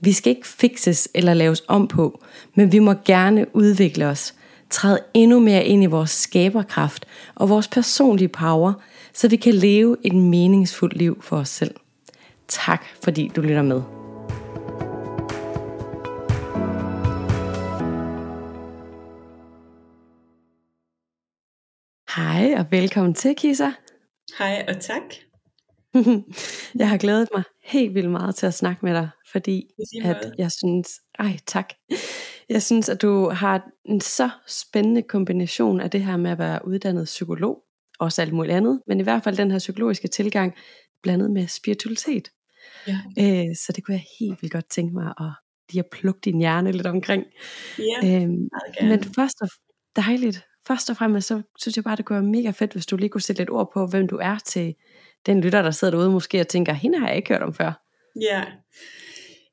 Vi skal ikke fixes eller laves om på, men vi må gerne udvikle os, træde endnu mere ind i vores skaberkraft og vores personlige power, så vi kan leve et meningsfuldt liv for os selv. Tak fordi du lytter med. Hej og velkommen til, Kisa. Hej og tak. jeg har glædet mig helt vildt meget til at snakke med dig, fordi at jeg synes, ej tak, jeg synes, at du har en så spændende kombination af det her med at være uddannet psykolog, også alt muligt andet, men i hvert fald den her psykologiske tilgang, blandet med spiritualitet. Ja. Øh, så det kunne jeg helt vildt godt tænke mig at lige at plukke din hjerne lidt omkring. Ja, øhm, men først og dejligt, først og fremmest, så synes jeg bare, det kunne være mega fedt, hvis du lige kunne sætte lidt ord på, hvem du er til den lytter, der sidder derude måske og tænker, hende har jeg ikke hørt om før. Ja,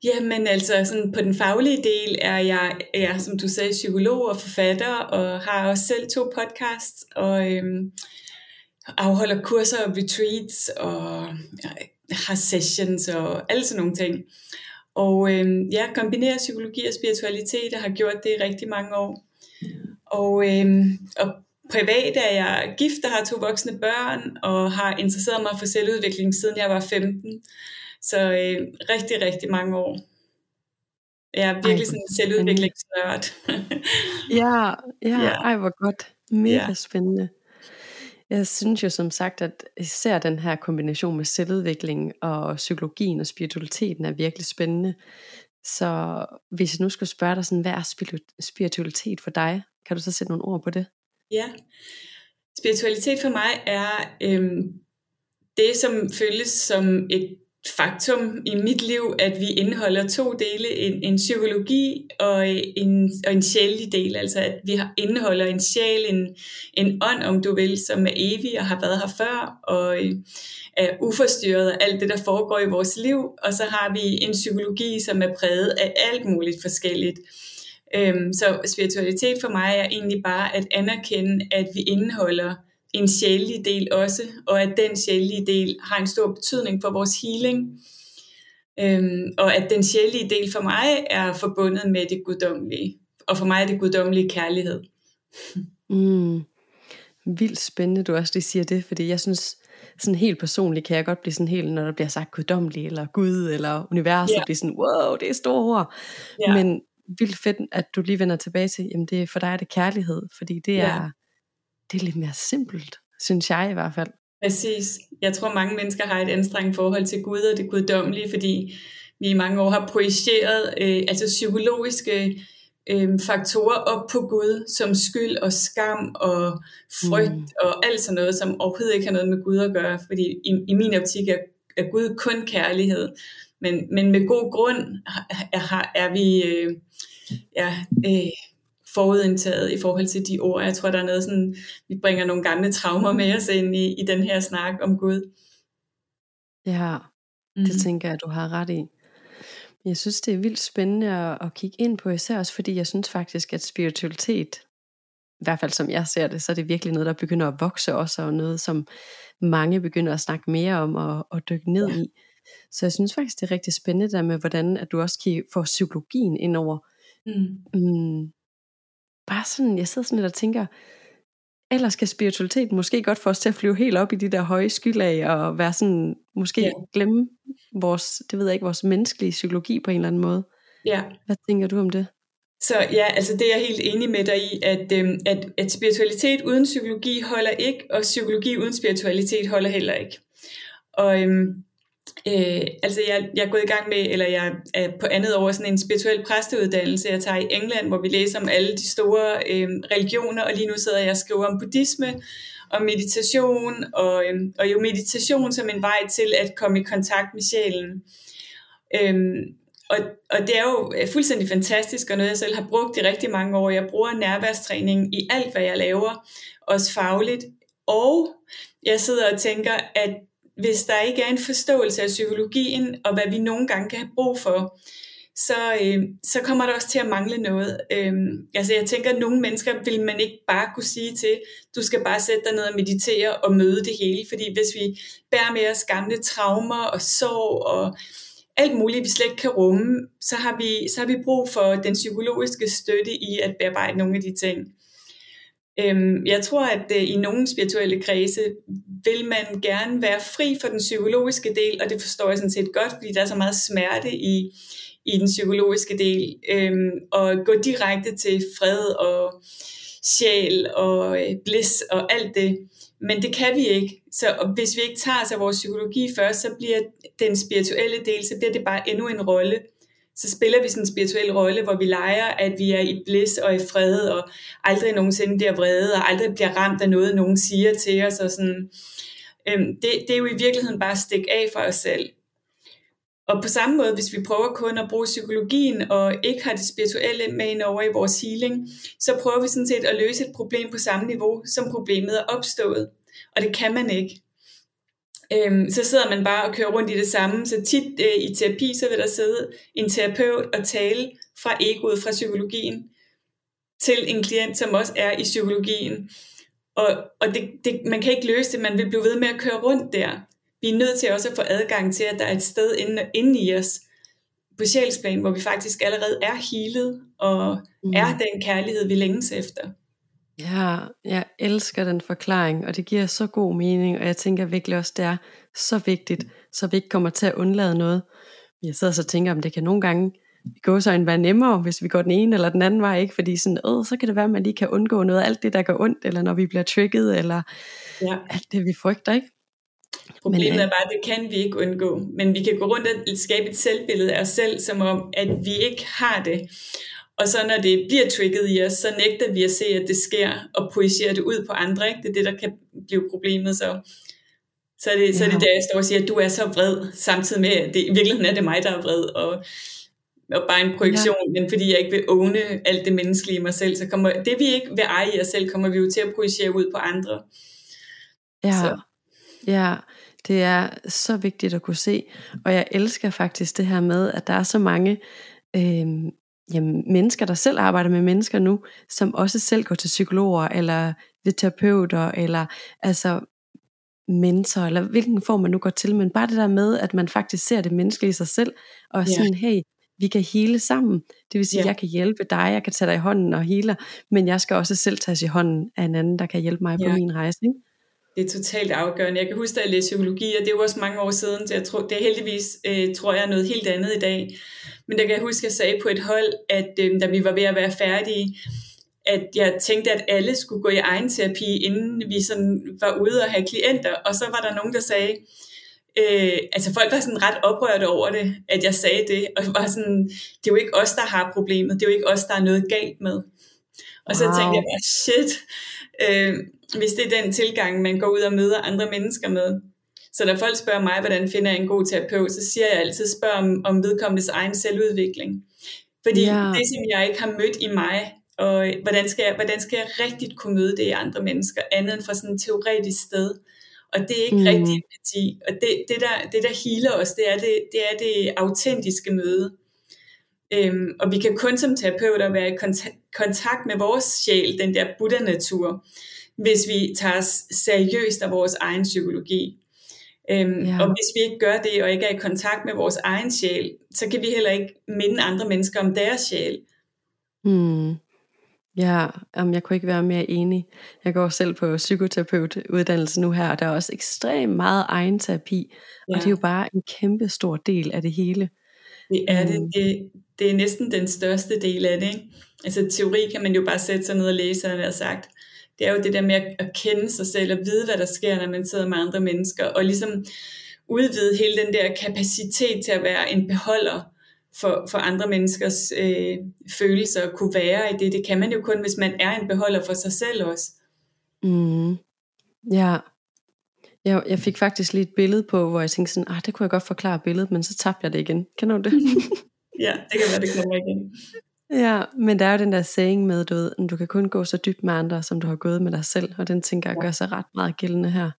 Jamen altså, sådan på den faglige del er jeg, er, som du sagde, psykolog og forfatter, og har også selv to podcasts, og øhm, afholder kurser og retreats, og ja, har sessions og alle sådan nogle ting. Og øhm, jeg kombinerer psykologi og spiritualitet, og har gjort det i rigtig mange år. Og, øhm, og privat er jeg gift og har to voksne børn, og har interesseret mig for selvudvikling siden jeg var 15. Så øh, rigtig, rigtig mange år. Jeg er virkelig ej, sådan en selvudviklingsnørd. ja, ja, ja, ej hvor godt. Mega ja. spændende. Jeg synes jo som sagt, at især den her kombination med selvudvikling og psykologien og spiritualiteten er virkelig spændende. Så hvis jeg nu skulle spørge dig, sådan, hvad er spiritualitet for dig? Kan du så sætte nogle ord på det? Ja, spiritualitet for mig er øhm, det, som føles som et faktum i mit liv, at vi indeholder to dele, en, en psykologi og øh, en, og en sjældig del, altså at vi har, indeholder en sjæl, en, en ånd, om du vil, som er evig og har været her før, og øh, er uforstyrret af alt det, der foregår i vores liv, og så har vi en psykologi, som er præget af alt muligt forskelligt. Øhm, så spiritualitet for mig er egentlig bare at anerkende, at vi indeholder en sjældelig del også, og at den sjældlige del har en stor betydning for vores healing. Øhm, og at den sjældlige del for mig er forbundet med det guddommelige. Og for mig er det guddommelige kærlighed. Mm. Vildt spændende, du også lige siger det, fordi jeg synes, sådan helt personligt kan jeg godt blive sådan helt, når der bliver sagt guddommelig, eller Gud, eller universet, yeah. blive sådan, wow, det er store ord. Yeah. Men vildt fedt, at du lige vender tilbage til, jamen det, for dig er det kærlighed, fordi det er, det er lidt mere simpelt, synes jeg i hvert fald. Præcis. Jeg tror, mange mennesker har et anstrengt forhold til Gud og det guddommelige, fordi vi i mange år har projiceret øh, altså psykologiske øh, faktorer op på Gud, som skyld og skam og frygt mm. og alt sådan noget, som overhovedet ikke har noget med Gud at gøre, fordi i, i min optik er, er Gud kun kærlighed. Men, men med god grund er, er vi øh, ja, øh, forudindtaget i forhold til de ord. Jeg tror, der er noget sådan, vi bringer nogle gamle traumer med os ind i, i den her snak om Gud. Ja, det mm. tænker jeg, du har ret i. Jeg synes, det er vildt spændende at, at kigge ind på, især også fordi jeg synes faktisk, at spiritualitet, i hvert fald som jeg ser det, så er det virkelig noget, der begynder at vokse også, og noget, som mange begynder at snakke mere om og, og dykke ned ja. i. Så jeg synes faktisk, det er rigtig spændende der med, hvordan at du også kan få psykologien ind over. Mm. Mm, bare sådan, jeg sidder sådan lidt og tænker, ellers skal spiritualitet måske godt få os til at flyve helt op i de der høje skylag, og være sådan, måske ja. glemme vores, det ved jeg ikke, vores menneskelige psykologi på en eller anden måde. Ja. Hvad tænker du om det? Så ja, altså det er jeg helt enig med dig i, at, øhm, at, at spiritualitet uden psykologi holder ikke, og psykologi uden spiritualitet holder heller ikke. Og øhm, Øh, altså jeg, jeg er gået i gang med, eller jeg er på andet år sådan en spirituel præsteuddannelse, jeg tager i England, hvor vi læser om alle de store øh, religioner, og lige nu sidder jeg og skriver om buddhisme, og meditation, og, øh, og jo meditation som en vej til at komme i kontakt med sjælen. Øh, og, og det er jo øh, fuldstændig fantastisk, og noget jeg selv har brugt i rigtig mange år. Jeg bruger nærværstræning i alt, hvad jeg laver, også fagligt. Og jeg sidder og tænker, at hvis der ikke er en forståelse af psykologien, og hvad vi nogle gange kan have brug for, så, øh, så kommer der også til at mangle noget. Øh, altså jeg tænker, at nogle mennesker vil man ikke bare kunne sige til, du skal bare sætte dig ned og meditere og møde det hele, fordi hvis vi bærer med os gamle traumer og sorg og alt muligt, vi slet ikke kan rumme, så har vi, så har vi brug for den psykologiske støtte i at bearbejde nogle af de ting. Øhm, jeg tror, at øh, i nogle spirituelle kredse vil man gerne være fri for den psykologiske del, og det forstår jeg sådan set godt, fordi der er så meget smerte i, i den psykologiske del, øhm, og gå direkte til fred og sjæl og øh, bliss og alt det. Men det kan vi ikke. Så hvis vi ikke tager os af vores psykologi først, så bliver den spirituelle del, så bliver det bare endnu en rolle. Så spiller vi sådan en spirituel rolle, hvor vi leger, at vi er i bliss og i fred, og aldrig nogensinde bliver vrede, og aldrig bliver ramt af noget, nogen siger til os. Og sådan. Øhm, det, det er jo i virkeligheden bare at stikke af for os selv. Og på samme måde, hvis vi prøver kun at bruge psykologien og ikke har det spirituelle med ind over i vores healing, så prøver vi sådan set at løse et problem på samme niveau, som problemet er opstået. Og det kan man ikke. Øhm, så sidder man bare og kører rundt i det samme. Så tit øh, i terapi, så vil der sidde en terapeut og tale fra egoet, fra psykologien, til en klient, som også er i psykologien. Og, og det, det, man kan ikke løse det, man vil blive ved med at køre rundt der vi er nødt til også at få adgang til, at der er et sted inde, inde i os, på sjælsplan, hvor vi faktisk allerede er healet, og mm. er den kærlighed, vi længes efter. Ja, jeg elsker den forklaring, og det giver så god mening, og jeg tænker virkelig også, det er så vigtigt, så vi ikke kommer til at undlade noget. Jeg sidder så og tænker, om det kan nogle gange gå så en være nemmere, hvis vi går den ene eller den anden vej, ikke? fordi sådan, øh, så kan det være, at man lige kan undgå noget af alt det, der går ondt, eller når vi bliver trigget, eller ja. alt det, vi frygter, ikke? Problemet men, er bare, at det kan vi ikke undgå. Men vi kan gå rundt og skabe et selvbillede af os selv, som om, at vi ikke har det. Og så når det bliver trigget i os, så nægter vi at se, at det sker, og projicerer det ud på andre. Ikke? Det er det, der kan blive problemet. Så, så, er, det, ja. så er det der, jeg står og siger, at du er så vred, samtidig med, at det, i virkeligheden er det mig, der er vred. Og, og bare en projektion, ja. men fordi jeg ikke vil åne alt det menneskelige i mig selv, så kommer det vi ikke vil eje i os selv, kommer vi jo til at projicere ud på andre. Ja. Så. Ja, det er så vigtigt at kunne se, og jeg elsker faktisk det her med, at der er så mange øh, jamen, mennesker, der selv arbejder med mennesker nu, som også selv går til psykologer, eller ved terapeuter, eller altså mentor, eller hvilken form man nu går til, men bare det der med, at man faktisk ser det menneskelige i sig selv, og yeah. sådan, hey, vi kan hele sammen. Det vil sige, yeah. jeg kan hjælpe dig, jeg kan tage dig i hånden og hele, men jeg skal også selv tages i hånden af en anden, der kan hjælpe mig yeah. på min rejse. Ikke? det er totalt afgørende. Jeg kan huske, at jeg læste psykologi, og det er jo også mange år siden, så jeg tror, det er heldigvis, øh, tror jeg, noget helt andet i dag. Men der kan jeg huske, at jeg sagde på et hold, at øh, da vi var ved at være færdige, at jeg tænkte, at alle skulle gå i egen terapi, inden vi sådan var ude og have klienter. Og så var der nogen, der sagde, øh, altså folk var sådan ret oprørte over det, at jeg sagde det, og var sådan, det er jo ikke os, der har problemet, det er jo ikke os, der er noget galt med. Og så wow. tænkte jeg bare, shit, øh, hvis det er den tilgang, man går ud og møder andre mennesker med. Så når folk spørger mig, hvordan finder jeg en god terapeut, så siger jeg altid, spørg om, om vedkommendes egen selvudvikling. Fordi ja. det, som jeg ikke har mødt i mig, og hvordan skal, jeg, hvordan skal jeg rigtigt kunne møde det i andre mennesker, andet end fra sådan et teoretisk sted. Og det er ikke mm. rigtig empati. Og det, det, der, det, der healer os, det er det, det, er det autentiske møde. Øhm, og vi kan kun som terapeuter være i kontakt med vores sjæl, den der Buddha-natur hvis vi tager os seriøst af vores egen psykologi. Øhm, ja. Og hvis vi ikke gør det, og ikke er i kontakt med vores egen sjæl, så kan vi heller ikke minde andre mennesker om deres sjæl. Hmm. Ja, um, jeg kunne ikke være mere enig. Jeg går selv på psykoterapeutuddannelse nu her, og der er også ekstremt meget egen terapi, ja. og det er jo bare en kæmpe stor del af det hele. Det er det. Hmm. det. Det er næsten den største del af det. Ikke? Altså teori kan man jo bare sætte sig ned og læse, og har sagt det er jo det der med at kende sig selv og vide, hvad der sker, når man sidder med andre mennesker, og ligesom udvide hele den der kapacitet til at være en beholder for, for andre menneskers øh, følelser og kunne være i det. Det kan man jo kun, hvis man er en beholder for sig selv også. Mm. Ja. Jeg, jeg fik faktisk lige et billede på, hvor jeg tænkte sådan, ah, det kunne jeg godt forklare billedet, men så tabte jeg det igen. Kan du det? ja, det kan være, det kommer igen. Ja, men der er jo den der saying med, du ved, du kan kun gå så dybt med andre, som du har gået med dig selv, og den tænker jeg gør sig ret meget gældende her.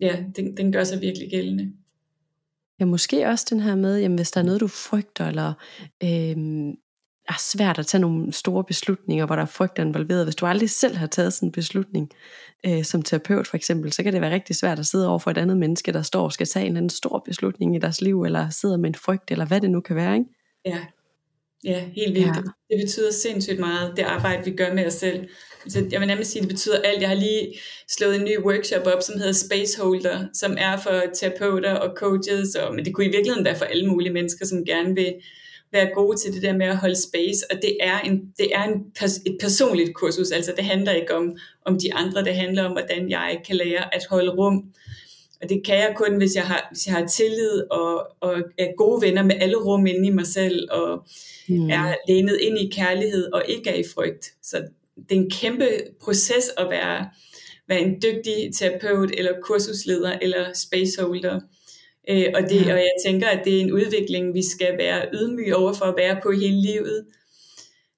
Ja, den, den gør sig virkelig gældende. Ja, måske også den her med, jamen, hvis der er noget, du frygter, eller øhm, er svært at tage nogle store beslutninger, hvor der er frygt involveret. Hvis du aldrig selv har taget sådan en beslutning, øh, som terapeut for eksempel, så kan det være rigtig svært at sidde over for et andet menneske, der står og skal tage en eller anden stor beslutning i deres liv, eller sidder med en frygt, eller hvad det nu kan være, ikke? Ja, ja helt vildt. Ja. Det betyder sindssygt meget, det arbejde, vi gør med os selv. Så jeg vil nærmest sige, at det betyder alt. Jeg har lige slået en ny workshop op, som hedder Spaceholder, som er for terapeuter og coaches, og, men det kunne i virkeligheden være for alle mulige mennesker, som gerne vil være gode til det der med at holde space, og det er, en, det er en, et personligt kursus, altså det handler ikke om, om de andre, det handler om, hvordan jeg kan lære at holde rum, og det kan jeg kun, hvis jeg har, hvis jeg har tillid og, og er gode venner med alle rum inde i mig selv, og mm. er lænet ind i kærlighed og ikke er i frygt. Så det er en kæmpe proces at være, være en dygtig terapeut, eller kursusleder, eller spaceholder. Øh, og, det, og jeg tænker, at det er en udvikling, vi skal være ydmyge over for at være på hele livet.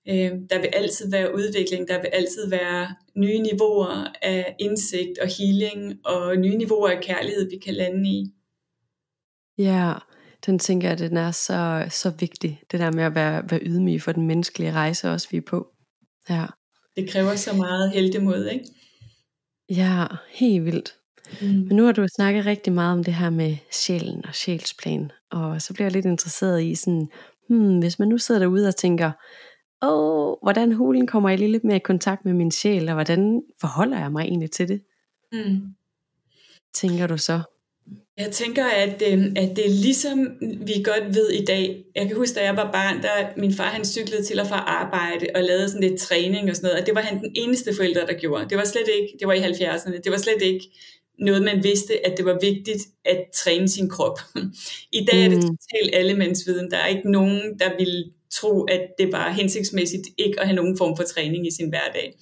Øh, der vil altid være udvikling, der vil altid være nye niveauer af indsigt og healing, og nye niveauer af kærlighed, vi kan lande i. Ja, den tænker jeg, at den er så, så vigtig, det der med at være, være ydmyg for den menneskelige rejse også, vi er på. Ja. Det kræver så meget heldemod, ikke? Ja, helt vildt. Mm. Men nu har du snakket rigtig meget om det her med sjælen og sjælsplan, og så bliver jeg lidt interesseret i sådan, hmm, hvis man nu sidder derude og tænker, åh, hvordan hulen kommer jeg lige lidt mere i kontakt med min sjæl, og hvordan forholder jeg mig egentlig til det? Mm. Tænker du så? Jeg tænker, at, øh, at det er ligesom vi godt ved i dag. Jeg kan huske, da jeg var barn, der min far han cyklede til og fra arbejde og lavede sådan lidt træning og sådan noget, og det var han den eneste forælder, der gjorde. Det var slet ikke, det var i 70'erne, det var slet ikke noget, man vidste, at det var vigtigt at træne sin krop. I dag er det mm. totalt allemandsviden. Der er ikke nogen, der vil tro, at det var hensigtsmæssigt ikke at have nogen form for træning i sin hverdag.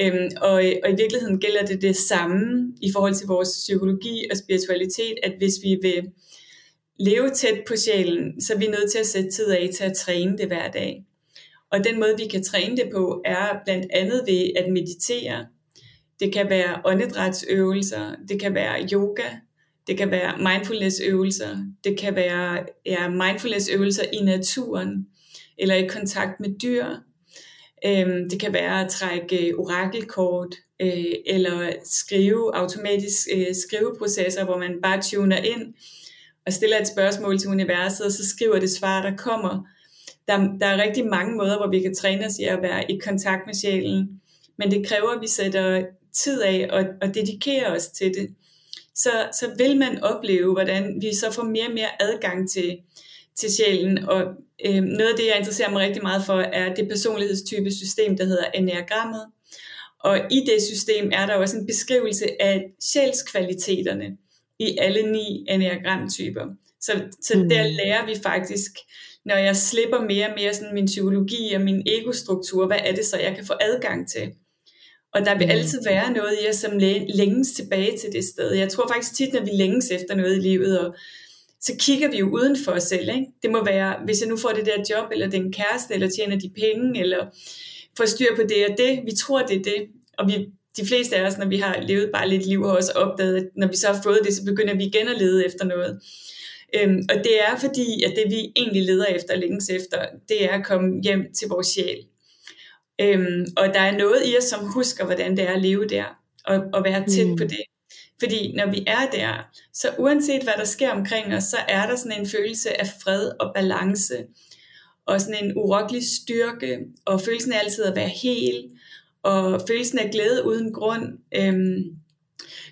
Øhm, og, og i virkeligheden gælder det det samme i forhold til vores psykologi og spiritualitet, at hvis vi vil leve tæt på sjælen, så er vi nødt til at sætte tid af til at træne det hver dag. Og den måde, vi kan træne det på, er blandt andet ved at meditere, det kan være åndedrætsøvelser, det kan være yoga, det kan være mindfulness-øvelser, det kan være ja, mindfulness-øvelser i naturen, eller i kontakt med dyr. Øhm, det kan være at trække øh, orakelkort, øh, eller skrive automatisk øh, skriveprocesser, hvor man bare tuner ind og stiller et spørgsmål til universet, og så skriver det svar, der kommer. Der, der er rigtig mange måder, hvor vi kan træne os i at være i kontakt med sjælen, men det kræver, at vi sætter tid af og, og dedikerer os til det, så, så vil man opleve, hvordan vi så får mere og mere adgang til, til sjælen. Og øh, noget af det, jeg interesserer mig rigtig meget for, er det personlighedstype system, der hedder Enneagrammet. Og i det system er der også en beskrivelse af sjælskvaliteterne i alle ni enneagramtyper. Så, så mm. der lærer vi faktisk, når jeg slipper mere og mere sådan min psykologi og min egostruktur, hvad er det så, jeg kan få adgang til? Og der vil mm. altid være noget i os, som længes tilbage til det sted. Jeg tror faktisk tit, når vi længes efter noget i livet, og så kigger vi jo uden for os selv. Ikke? Det må være, hvis jeg nu får det der job, eller den kæreste, eller tjener de penge, eller får styr på det og det. Vi tror, det er det. Og vi, de fleste af os, når vi har levet bare lidt liv, har også opdaget, at når vi så har fået det, så begynder vi igen at lede efter noget. Øhm, og det er fordi, at det vi egentlig leder efter, længes efter, det er at komme hjem til vores sjæl. Øhm, og der er noget i os, som husker, hvordan det er at leve der, og, og være tæt mm. på det. Fordi når vi er der, så uanset hvad der sker omkring os, så er der sådan en følelse af fred og balance, og sådan en urokkelig styrke, og følelsen af altid at være hel, og følelsen af glæde uden grund, øhm,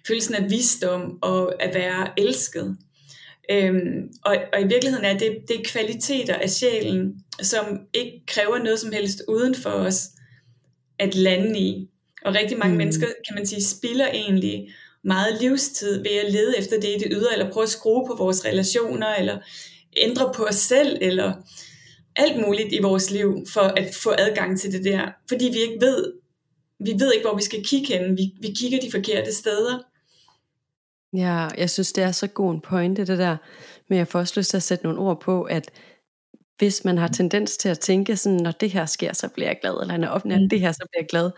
følelsen af visdom og at være elsket. Øhm, og, og i virkeligheden er det, det er kvaliteter af sjælen, som ikke kræver noget som helst uden for os at lande i. Og rigtig mange mm. mennesker, kan man sige, spilder egentlig meget livstid ved at lede efter det i det ydre, eller prøve at skrue på vores relationer, eller ændre på os selv, eller alt muligt i vores liv, for at få adgang til det der. Fordi vi ikke ved, vi ved ikke, hvor vi skal kigge hen. Vi, vi kigger de forkerte steder. Ja, jeg synes, det er så god en pointe, det der. Men jeg får også lyst til at sætte nogle ord på, at hvis man har tendens til at tænke sådan, når det her sker, så bliver jeg glad, eller når opnår mm. det her, så bliver jeg glad,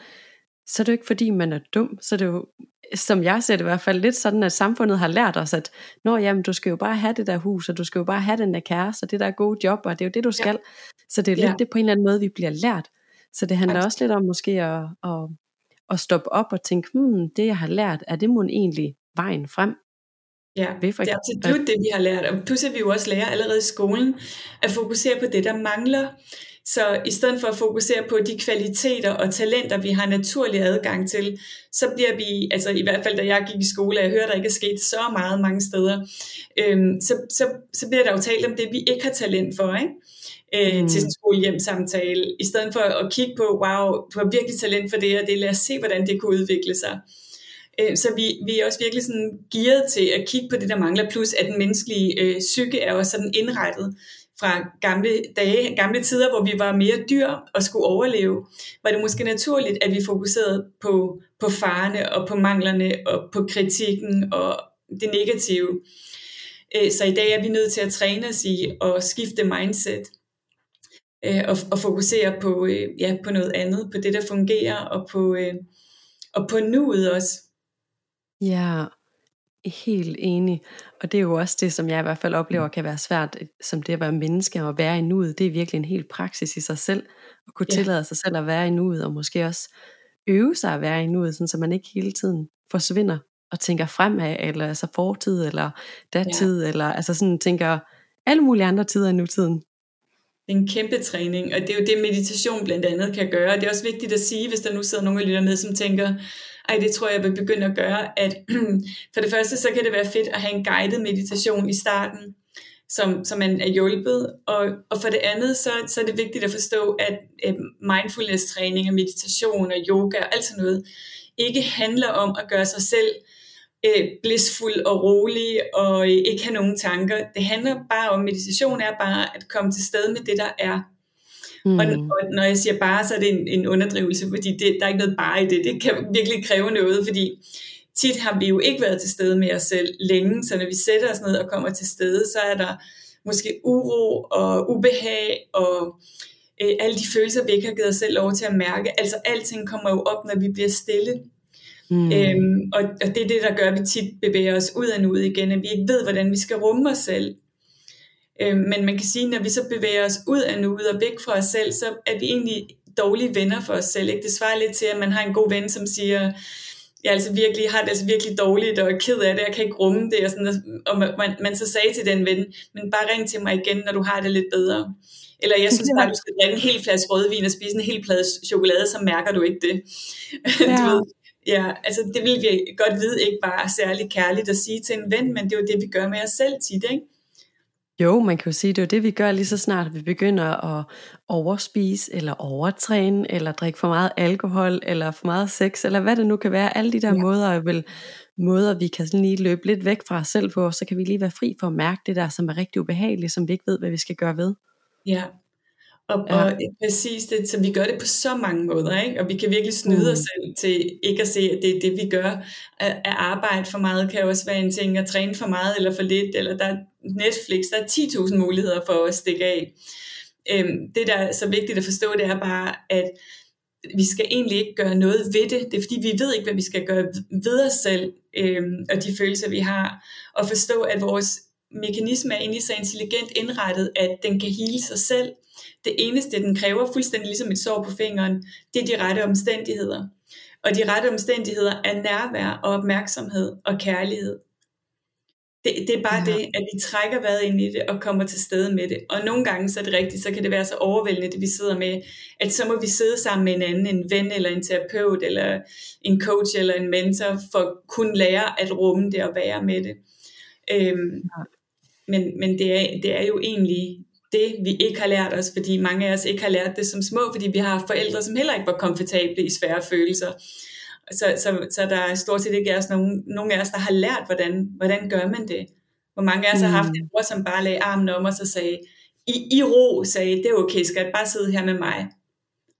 så er det jo ikke fordi, man er dum, så er det jo, som jeg ser det i hvert fald, lidt sådan, at samfundet har lært os, at Nå, jamen, du skal jo bare have det der hus, og du skal jo bare have den der kæreste, og det der gode job, og det er jo det, du skal. Ja. Så det er lidt ja. det på en eller anden måde, vi bliver lært. Så det handler også lidt om måske at, at, at stoppe op og tænke, hmm, det jeg har lært, er det må egentlig vejen frem? Ja, det er absolut det, vi har lært. Og at vi jo også lærer allerede i skolen at fokusere på det, der mangler. Så i stedet for at fokusere på de kvaliteter og talenter, vi har naturlig adgang til, så bliver vi, altså i hvert fald da jeg gik i skole, og jeg hørte, der ikke er sket så meget mange steder, øhm, så, så, så bliver der jo talt om det, vi ikke har talent for, ikke? Øh, mm. til en samtale, i stedet for at kigge på, wow, du har virkelig talent for det, og det lad os se, hvordan det kunne udvikle sig. Øh, så vi, vi er også virkelig sådan gearet til at kigge på det, der mangler, plus at den menneskelige øh, psyke er også sådan indrettet fra gamle dage, gamle tider, hvor vi var mere dyr og skulle overleve, var det måske naturligt, at vi fokuserede på, på farerne og på manglerne og på kritikken og det negative. Øh, så i dag er vi nødt til at træne os i at skifte mindset øh, og, og fokusere på, øh, ja, på noget andet, på det, der fungerer og på, og på nuet også. Ja, helt enig. Og det er jo også det, som jeg i hvert fald oplever kan være svært, som det at være menneske og være i nuet. Det er virkelig en helt praksis i sig selv, at kunne ja. tillade sig selv at være i nuet, og måske også øve sig at være i nuet, sådan, så man ikke hele tiden forsvinder og tænker fremad, eller altså fortid, eller datid, ja. eller altså sådan tænker alle mulige andre tider i nutiden. Det er en kæmpe træning, og det er jo det, meditation blandt andet kan gøre. Det er også vigtigt at sige, hvis der nu sidder nogen og lytter med, som tænker, ej, det tror jeg vil begynde at gøre, at for det første, så kan det være fedt at have en guided meditation i starten, som, som man er hjulpet, og, og for det andet, så, så er det vigtigt at forstå, at, mindfulness-træning og meditation og yoga og alt sådan noget, ikke handler om at gøre sig selv øh, blissfuld og rolig og øh, ikke have nogen tanker. Det handler bare om, meditation er bare at komme til sted med det, der er. Mm. Og, når jeg siger bare, så er det en, en underdrivelse, fordi det, der er ikke noget bare i det. Det kan virkelig kræve noget, fordi tit har vi jo ikke været til stede med os selv længe, så når vi sætter os ned og kommer til stede, så er der måske uro og ubehag og øh, alle de følelser, vi ikke har givet os selv lov til at mærke. Altså alting kommer jo op, når vi bliver stille. Mm. Øhm, og, og det er det, der gør, at vi tit bevæger os ud og ud igen, at vi ikke ved, hvordan vi skal rumme os selv. Øh, men man kan sige, når vi så bevæger os ud af nuet og væk fra os selv, så er vi egentlig dårlige venner for os selv. Ikke? Det svarer lidt til, at man har en god ven, som siger, jeg altså virkelig, har det altså virkelig dårligt og er ked af det, jeg kan ikke rumme det, og, sådan, og man, man så sagde til den ven, men bare ring til mig igen, når du har det lidt bedre. Eller jeg synes bare, du skal drikke en hel flaske rødvin og spise en hel plade chokolade, så mærker du ikke det. Ja. du ved, ja, altså det vil vi godt vide ikke bare særlig kærligt at sige til en ven, men det er jo det, vi gør med os selv tit, ikke? Jo, man kan jo sige, det er jo det, vi gør lige så snart vi begynder at overspise, eller overtræne, eller drikke for meget alkohol, eller for meget sex, eller hvad det nu kan være. Alle de der ja. måder, vel, måder, vi kan sådan lige løbe lidt væk fra os selv på, så kan vi lige være fri for at mærke det der, som er rigtig ubehageligt, som vi ikke ved, hvad vi skal gøre ved. Ja, og, ja. og præcis det, så vi gør det på så mange måder, ikke? og vi kan virkelig snyde mm. os selv til ikke at se, at det er det, vi gør. At, at arbejde for meget kan også være en ting, at træne for meget eller for lidt, eller der er Netflix, der er 10.000 muligheder for at stikke af. Øhm, det, der er så vigtigt at forstå, det er bare, at vi skal egentlig ikke gøre noget ved det. Det er fordi, vi ved ikke, hvad vi skal gøre ved os selv, øhm, og de følelser, vi har. Og forstå, at vores mekanisme er egentlig så intelligent indrettet, at den kan hele sig selv, det eneste, den kræver, fuldstændig ligesom et sår på fingeren, det er de rette omstændigheder. Og de rette omstændigheder er nærvær og opmærksomhed og kærlighed. Det, det er bare ja. det, at vi trækker vejret ind i det og kommer til stede med det. Og nogle gange, så er det rigtigt, så kan det være så overvældende, det vi sidder med, at så må vi sidde sammen med en anden, en ven eller en terapeut, eller en coach eller en mentor, for at kunne lære at rumme det og være med det. Øhm, ja. Men, men det, er, det er jo egentlig det, vi ikke har lært os, fordi mange af os ikke har lært det som små, fordi vi har forældre, som heller ikke var komfortable i svære følelser. Så, så, så der er stort set ikke os nogen, nogen af os, der har lært, hvordan, hvordan gør man det. Hvor mange af os mm. har haft en bror, som bare lagde armen om os og sagde, i, i ro sagde, det er okay, skal jeg bare sidde her med mig?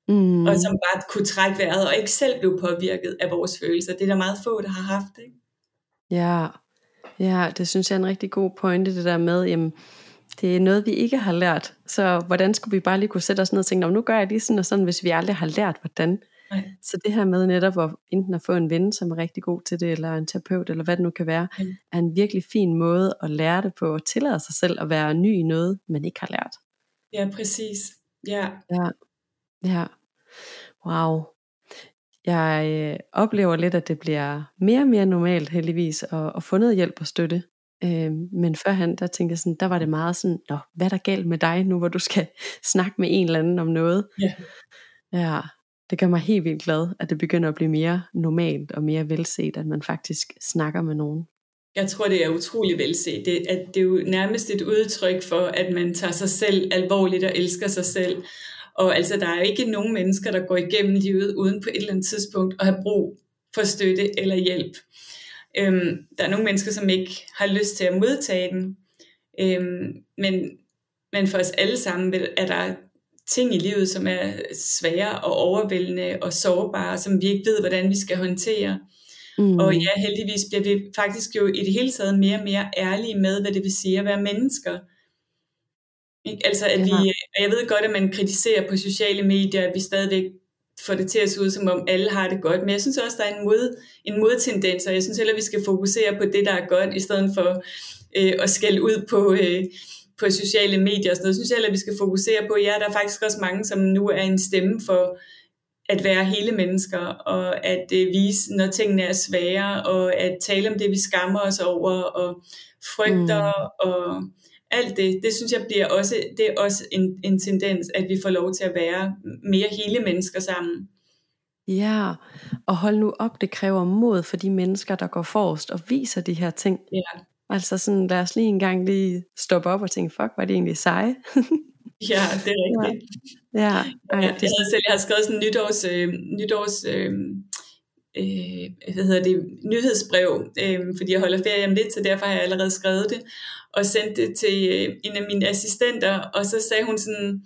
Mm. Og som bare kunne trække vejret, og ikke selv blev påvirket af vores følelser. Det er der meget få, der har haft. Ikke? Ja, ja, det synes jeg er en rigtig god pointe, det der med, jamen, det er noget, vi ikke har lært. Så hvordan skulle vi bare lige kunne sætte os ned og tænke, nu gør jeg lige sådan og sådan, hvis vi aldrig har lært, hvordan. Nej. Så det her med netop at enten at få en ven, som er rigtig god til det, eller en terapeut, eller hvad det nu kan være, mm. er en virkelig fin måde at lære det på, at tillade sig selv at være ny i noget, man ikke har lært. Ja, præcis. Ja. Ja. ja. Wow. Jeg øh, oplever lidt, at det bliver mere og mere normalt heldigvis at, at få noget hjælp og støtte. Øh, men førhen, der tænkte jeg sådan, der var det meget sådan, Nå, hvad er der galt med dig nu, hvor du skal snakke med en eller anden om noget? Ja. Ja, det gør mig helt vildt glad, at det begynder at blive mere normalt og mere velset, at man faktisk snakker med nogen. Jeg tror, det er utrolig velset. Det, at det er jo nærmest et udtryk for, at man tager sig selv alvorligt og elsker sig selv. Og altså, der er ikke nogen mennesker, der går igennem livet uden på et eller andet tidspunkt at have brug for støtte eller hjælp. Øhm, der er nogle mennesker, som ikke har lyst til at modtage den. Øhm, men, men for os alle sammen er der ting i livet, som er svære og overvældende og sårbare, som vi ikke ved, hvordan vi skal håndtere. Mm. Og ja, heldigvis bliver vi faktisk jo i det hele taget mere og mere ærlige med, hvad det vil sige at være mennesker. Ikke? Altså at vi, og jeg ved godt, at man kritiserer på sociale medier, at vi stadigvæk får det til at se ud, som om alle har det godt. Men jeg synes også, der er en, mod, en modtendens, og jeg synes heller, vi skal fokusere på det, der er godt, i stedet for øh, at skælde ud på, øh, på sociale medier og sådan noget. Jeg synes heller, vi skal fokusere på, ja, der er faktisk også mange, som nu er en stemme for at være hele mennesker, og at øh, vise, når tingene er svære, og at tale om det, vi skammer os over, og frygter, mm. og alt det, det synes jeg bliver også, det er også en, en tendens, at vi får lov til at være mere hele mennesker sammen. Ja, og hold nu op, det kræver mod for de mennesker, der går forrest og viser de her ting. Ja. Altså sådan, lad os lige en gang lige stoppe op og tænke, fuck, var det egentlig seje? ja, det er rigtigt. Ja, ja. Ej, det... jeg, havde selv, jeg har skrevet sådan en nytårs, øh, nytårs øh, øh, hvad hedder det, nyhedsbrev, øh, fordi jeg holder ferie om lidt, så derfor har jeg allerede skrevet det, og sendt det til øh, en af mine assistenter, og så sagde hun sådan,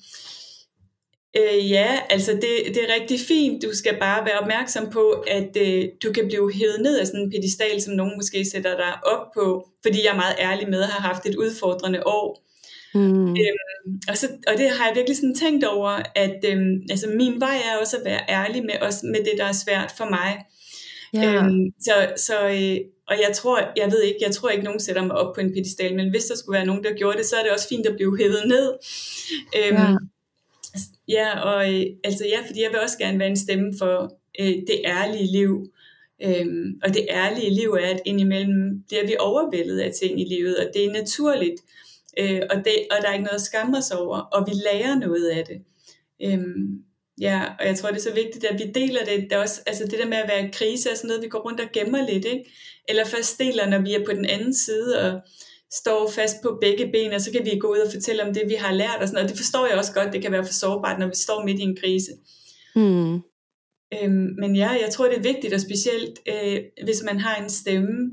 øh, ja, altså det, det er rigtig fint, du skal bare være opmærksom på, at øh, du kan blive hævet ned af sådan en pedestal, som nogen måske sætter dig op på, fordi jeg er meget ærlig med at have haft et udfordrende år. Mm. Øhm, og, så, og det har jeg virkelig sådan tænkt over, at øhm, altså min vej er også at være ærlig med, også med det, der er svært for mig. Ja. Øhm, så, så, øh, og jeg tror, jeg ved ikke, jeg tror ikke, nogen sætter mig op på en pedestal, men hvis der skulle være nogen, der gjorde det, så er det også fint at blive hævet ned. Øhm, ja. ja, og øh, altså ja, fordi jeg vil også gerne være en stemme for øh, det ærlige liv. Øhm, og det ærlige liv er, at indimellem bliver vi overvældet af ting i livet, og det er naturligt. Øh, og, det, og der er ikke noget at skamme os over, og vi lærer noget af det. Øhm, Ja, og jeg tror, det er så vigtigt, at vi deler det. det er også, altså det der med at være i krise er sådan noget, vi går rundt og gemmer lidt. Ikke? Eller først deler, når vi er på den anden side og står fast på begge ben, og så kan vi gå ud og fortælle om det, vi har lært. Og, sådan, og det forstår jeg også godt, det kan være for sårbart, når vi står midt i en krise. Hmm. Øhm, men ja, jeg tror, det er vigtigt, og specielt øh, hvis man har en stemme,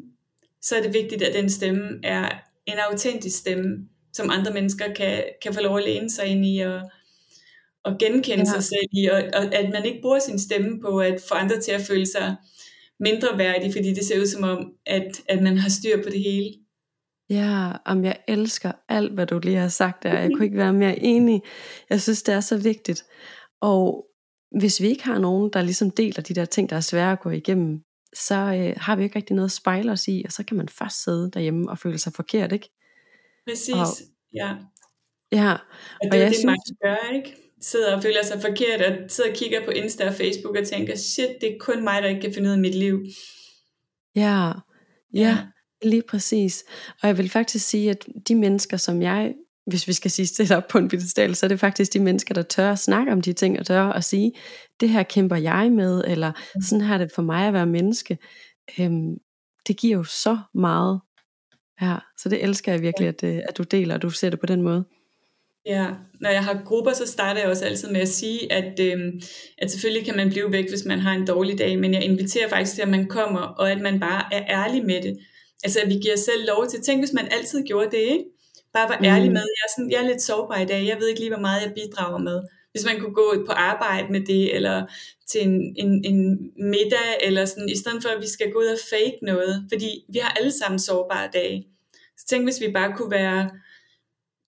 så er det vigtigt, at den stemme er en autentisk stemme, som andre mennesker kan, kan få lov at læne sig ind i og, at genkende ja. sig selv i, og, og at man ikke bruger sin stemme på at få andre til at føle sig mindre værdig, fordi det ser ud som om, at, at man har styr på det hele. Ja, om jeg elsker alt, hvad du lige har sagt der. Jeg kunne ikke være mere enig. Jeg synes, det er så vigtigt. Og hvis vi ikke har nogen, der ligesom deler de der ting, der er svære at gå igennem, så øh, har vi ikke rigtig noget at spejle os i, og så kan man først sidde derhjemme og føle sig forkert, ikke? Præcis, og, ja. Ja, og det er jeg det, synes, man gør, ikke? Sidder og føler sig forkert, og sidder og kigger på Insta og Facebook og tænker, shit, det er kun mig, der ikke kan finde ud af mit liv. Ja, ja, lige præcis. Og jeg vil faktisk sige, at de mennesker, som jeg, hvis vi skal sige stille op på en pedestal, så er det faktisk de mennesker, der tør at snakke om de ting, og tør at sige, det her kæmper jeg med, eller mm. sådan har det for mig at være menneske. Øhm, det giver jo så meget. Ja, så det elsker jeg virkelig, at, øh, at du deler, og du ser det på den måde. Ja, når jeg har grupper, så starter jeg også altid med at sige, at, øh, at selvfølgelig kan man blive væk, hvis man har en dårlig dag, men jeg inviterer faktisk til, at man kommer, og at man bare er ærlig med det. Altså at vi giver selv lov til, tænk hvis man altid gjorde det, ikke? Bare var ærlig mm. med, jeg er, sådan, jeg er lidt sårbar i dag, jeg ved ikke lige, hvor meget jeg bidrager med. Hvis man kunne gå på arbejde med det, eller til en, en, en middag, eller sådan, i stedet for at vi skal gå ud og fake noget, fordi vi har alle sammen sårbare dage. Så tænk hvis vi bare kunne være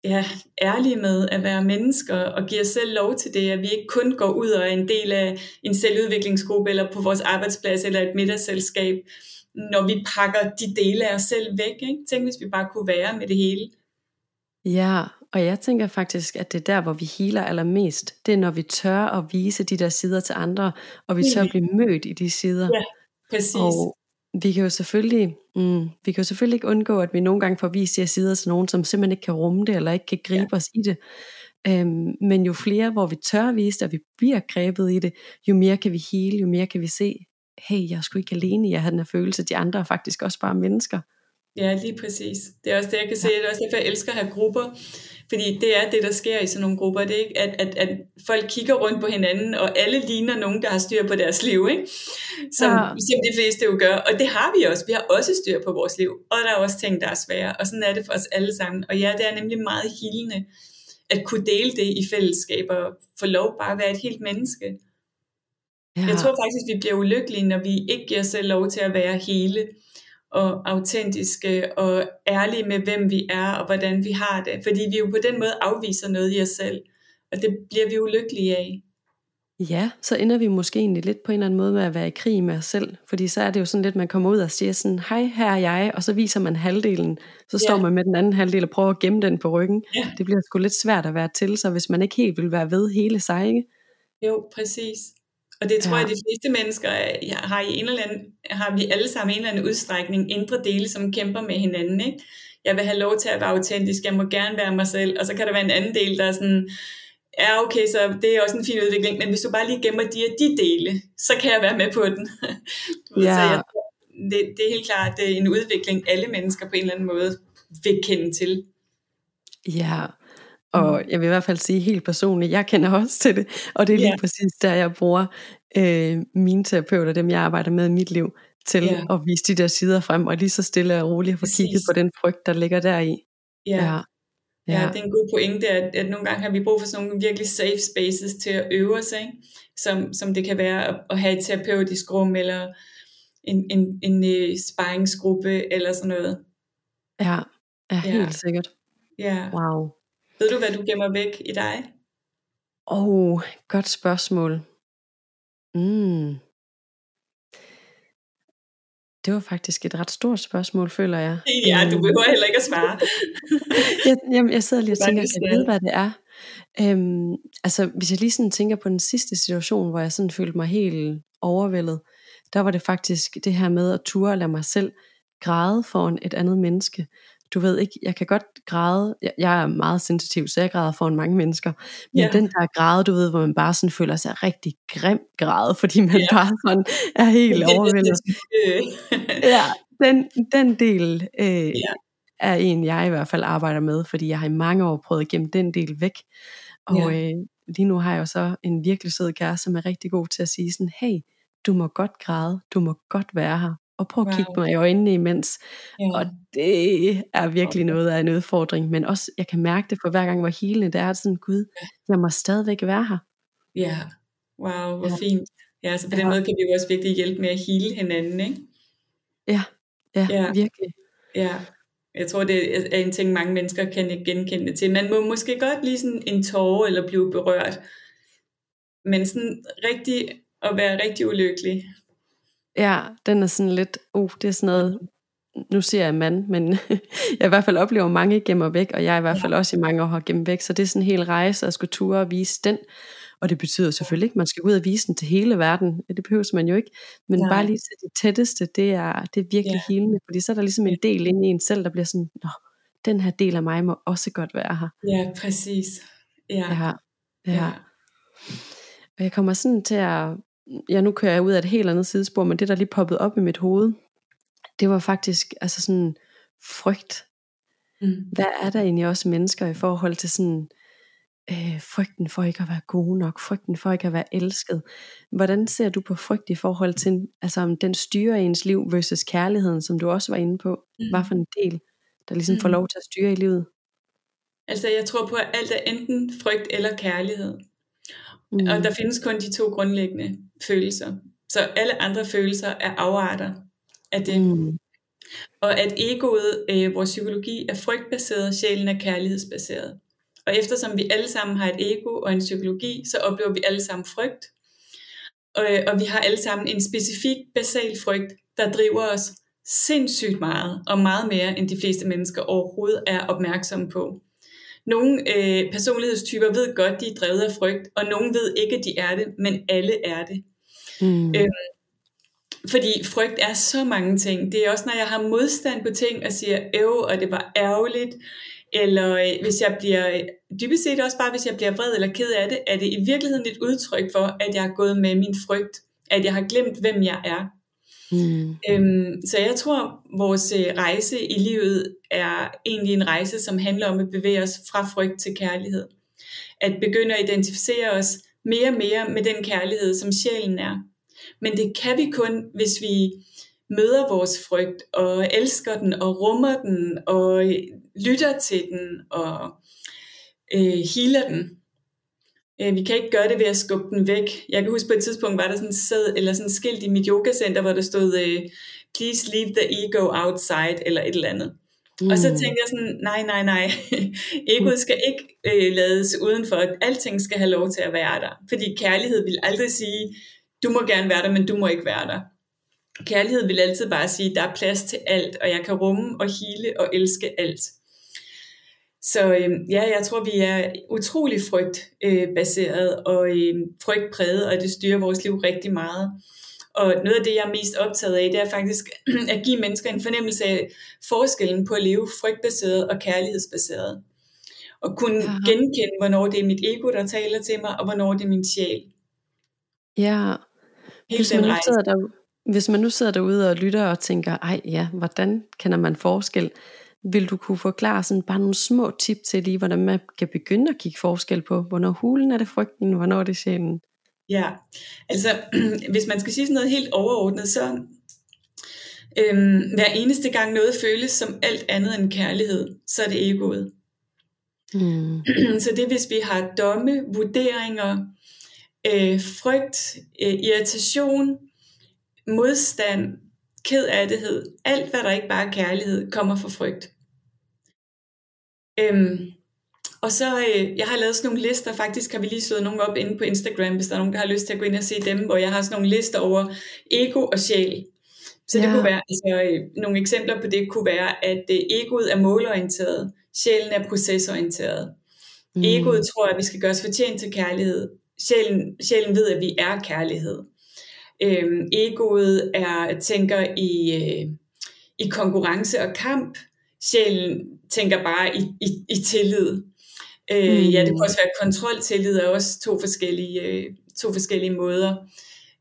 ja, ærlige med at være mennesker og give os selv lov til det, at vi ikke kun går ud og er en del af en selvudviklingsgruppe eller på vores arbejdsplads eller et middagsselskab, når vi pakker de dele af os selv væk. Ikke? Tænk, hvis vi bare kunne være med det hele. Ja, og jeg tænker faktisk, at det er der, hvor vi healer allermest. Det er, når vi tør at vise de der sider til andre, og vi tør at blive mødt i de sider. Ja, præcis. Og vi kan jo selvfølgelig, mm, vi kan jo selvfølgelig ikke undgå, at vi nogle gange får vist de her sider til nogen, som simpelthen ikke kan rumme det, eller ikke kan gribe ja. os i det. Øhm, men jo flere, hvor vi tør vise det, og vi bliver grebet i det, jo mere kan vi hele, jo mere kan vi se, hey, jeg er sgu ikke alene, jeg har den her følelse, de andre er faktisk også bare mennesker. Ja, lige præcis. Det er også det, jeg kan se. Det er også derfor, jeg elsker at have grupper. Fordi det er det, der sker i sådan nogle grupper. Det er ikke, at, at, at folk kigger rundt på hinanden, og alle ligner nogen, der har styr på deres liv. Ikke? Som, ja. som de fleste jo gør. Og det har vi også. Vi har også styr på vores liv. Og der er også ting, der er svære. Og sådan er det for os alle sammen. Og ja, det er nemlig meget hilende at kunne dele det i fællesskab og få lov bare at være et helt menneske. Ja. Jeg tror faktisk, vi bliver ulykkelige, når vi ikke giver os selv lov til at være hele og autentiske og ærlige med, hvem vi er og hvordan vi har det. Fordi vi jo på den måde afviser noget i os selv, og det bliver vi ulykkelige af. Ja, så ender vi måske egentlig lidt på en eller anden måde med at være i krig med os selv. Fordi så er det jo sådan lidt, man kommer ud og siger sådan, hej, her er jeg, og så viser man halvdelen. Så står ja. man med den anden halvdel og prøver at gemme den på ryggen. Ja. Det bliver sgu lidt svært at være til sig, hvis man ikke helt vil være ved hele sig, ikke? Jo, præcis. Og det tror ja. jeg, de fleste mennesker har, i en eller anden, har vi alle sammen en eller anden udstrækning indre dele, som kæmper med hinanden. Ikke? Jeg vil have lov til at være autentisk, jeg må gerne være mig selv, og så kan der være en anden del, der er sådan, ja okay, så det er også en fin udvikling, men hvis du bare lige gemmer de og de dele, så kan jeg være med på den. ja. Så jeg, det, det er helt klart det er en udvikling, alle mennesker på en eller anden måde vil kende til. Ja, og mm. jeg vil i hvert fald sige helt personligt, jeg kender også til det, og det er lige yeah. præcis der, jeg bruger øh, mine terapeuter, dem jeg arbejder med i mit liv, til yeah. at vise de der sider frem, og lige så stille og roligt få kigget på den frygt, der ligger deri. Yeah. Ja. Ja. ja, det er en god pointe, at, at nogle gange har vi brug for sådan nogle virkelig safe spaces til at øve os, ikke? Som, som det kan være at, at have et terapeutisk rum, eller en, en, en, en uh, sparringsgruppe, eller sådan noget. Ja, ja helt ja. sikkert. Ja. Wow. Ved du, hvad du gemmer væk i dig? Åh, oh, godt spørgsmål. Mm. Det var faktisk et ret stort spørgsmål, føler jeg. Ja, du behøver heller ikke at svare. jeg, jamen, jeg sidder lige og tænker, jeg ved, hvad det er. Øhm, altså, hvis jeg lige sådan tænker på den sidste situation, hvor jeg sådan følte mig helt overvældet, der var det faktisk det her med at ture og lade mig selv græde foran et andet menneske du ved ikke, jeg kan godt græde, jeg, jeg er meget sensitiv, så jeg græder foran mange mennesker, men ja. den der græde, du ved, hvor man bare sådan føler sig rigtig grim græde, fordi man ja. bare sådan er helt overvældet. ja, den, den del øh, ja. er en, jeg i hvert fald arbejder med, fordi jeg har i mange år prøvet at gemme den del væk, og ja. øh, lige nu har jeg jo så en virkelig sød kæreste, som er rigtig god til at sige sådan, hey, du må godt græde, du må godt være her, og prøv at wow. kigge mig i øjnene imens. Ja. Og det er virkelig noget af en udfordring, men også, jeg kan mærke det for hver gang, hvor helende det er, sådan, Gud, jeg må stadigvæk være her. Ja, wow, hvor ja. fint. Ja, så på den ja. måde kan vi jo også virkelig hjælpe med at hele hinanden, ikke? Ja, ja, ja. virkelig. Ja, jeg tror, det er en ting, mange mennesker kan genkende til. Man må måske godt lige sådan en tåre eller blive berørt, men sådan rigtig at være rigtig ulykkelig, Ja, den er sådan lidt, uh, det er sådan noget, nu siger jeg mand, men jeg i hvert fald oplever mange gemmer væk, og jeg i hvert fald ja. også i mange år har gemt væk, så det er sådan en hel rejse at skulle ture og vise den, og det betyder selvfølgelig ikke, at man skal ud og vise den til hele verden, det behøver man jo ikke, men ja. bare lige til det tætteste, det er, det er virkelig ja. helende, fordi så er der ligesom en del inde i en selv, der bliver sådan, nå, den her del af mig må også godt være her. Ja, præcis. Ja. Ja. ja. ja. Og jeg kommer sådan til at ja, nu kører jeg ud af et helt andet sidespor, men det der lige poppede op i mit hoved, det var faktisk altså sådan frygt. Mm. Hvad er der egentlig også mennesker i forhold til sådan øh, frygten for ikke at være god nok, frygten for ikke at være elsket. Hvordan ser du på frygt i forhold til, altså om den styrer ens liv versus kærligheden, som du også var inde på? Mm. Hvad for en del, der ligesom mm. får lov til at styre i livet? Altså jeg tror på, at alt er enten frygt eller kærlighed. Mm. Og der findes kun de to grundlæggende følelser. Så alle andre følelser er afarter af det. Mm. Og at egoet, øh, vores psykologi, er frygtbaseret, sjælen er kærlighedsbaseret. Og eftersom vi alle sammen har et ego og en psykologi, så oplever vi alle sammen frygt. Og, øh, og vi har alle sammen en specifik basal frygt, der driver os sindssygt meget, og meget mere end de fleste mennesker overhovedet er opmærksomme på. Nogle øh, personlighedstyper ved godt, de er drevet af frygt, og nogle ved ikke, at de er det, men alle er det. Mm. Øh, fordi frygt er så mange ting. Det er også, når jeg har modstand på ting og siger, øv, og det var ærgerligt, eller øh, hvis jeg bliver, dybest set også bare, hvis jeg bliver vred eller ked af det, er det i virkeligheden et udtryk for, at jeg har gået med min frygt, at jeg har glemt, hvem jeg er. Mm. Øhm, så jeg tror, vores øh, rejse i livet er egentlig en rejse, som handler om at bevæge os fra frygt til kærlighed. At begynde at identificere os mere og mere med den kærlighed, som sjælen er. Men det kan vi kun, hvis vi møder vores frygt og elsker den og rummer den og øh, lytter til den og øh, healer den. Øh, vi kan ikke gøre det ved at skubbe den væk. Jeg kan huske på et tidspunkt, var der sådan sæd, eller sådan skilt i mit yogacenter, hvor der stod, øh, please leave the ego outside, eller et eller andet. Mm. Og så mm. tænkte jeg sådan, nej, nej, nej, egoet skal ikke øh, lades udenfor, alting skal have lov til at være der. Fordi kærlighed vil aldrig sige, du må gerne være der, men du må ikke være der. Kærlighed vil altid bare sige, der er plads til alt, og jeg kan rumme og hele og elske alt. Så øh, ja, jeg tror, vi er utrolig frygtbaseret øh, og øh, frygtpræget, og det styrer vores liv rigtig meget. Og noget af det, jeg er mest optaget af, det er faktisk at give mennesker en fornemmelse af forskellen på at leve frygtbaseret og kærlighedsbaseret. Og kunne Aha. genkende, hvornår det er mit ego, der taler til mig, og hvornår det er min sjæl. Ja, Hele hvis man, nu sidder der, hvis man nu sidder derude og lytter og tænker, ej ja, hvordan kender man forskel? Vil du kunne forklare sådan bare nogle små tip til lige, hvordan man kan begynde at kigge forskel på, hvornår hulen er det frygten, hvornår er det sjælen? Ja, altså hvis man skal sige sådan noget helt overordnet, så øhm, hver eneste gang noget føles som alt andet end kærlighed, så er det egoet. Mm. så det hvis vi har domme, vurderinger, øh, frygt, øh, irritation, modstand, kedattighed, alt hvad der ikke bare er kærlighed, kommer fra frygt. Øhm, og så, øh, jeg har lavet sådan nogle lister, faktisk har vi lige slået nogle op inde på Instagram, hvis der er nogen, der har lyst til at gå ind og se dem, hvor jeg har sådan nogle lister over ego og sjæl. Så ja. det kunne være, altså øh, nogle eksempler på det kunne være, at øh, egoet er målorienteret, sjælen er procesorienteret. Mm. Egoet tror, at vi skal gøre os fortjent til kærlighed. Sjælen, sjælen ved, at vi er kærlighed. Øhm, egoet er, tænker i, øh, i konkurrence og kamp. Sjælen tænker bare i, i, i tillid. Øh, mm. Ja, det kan også være kontrol. Tillid er også to forskellige, øh, to forskellige måder.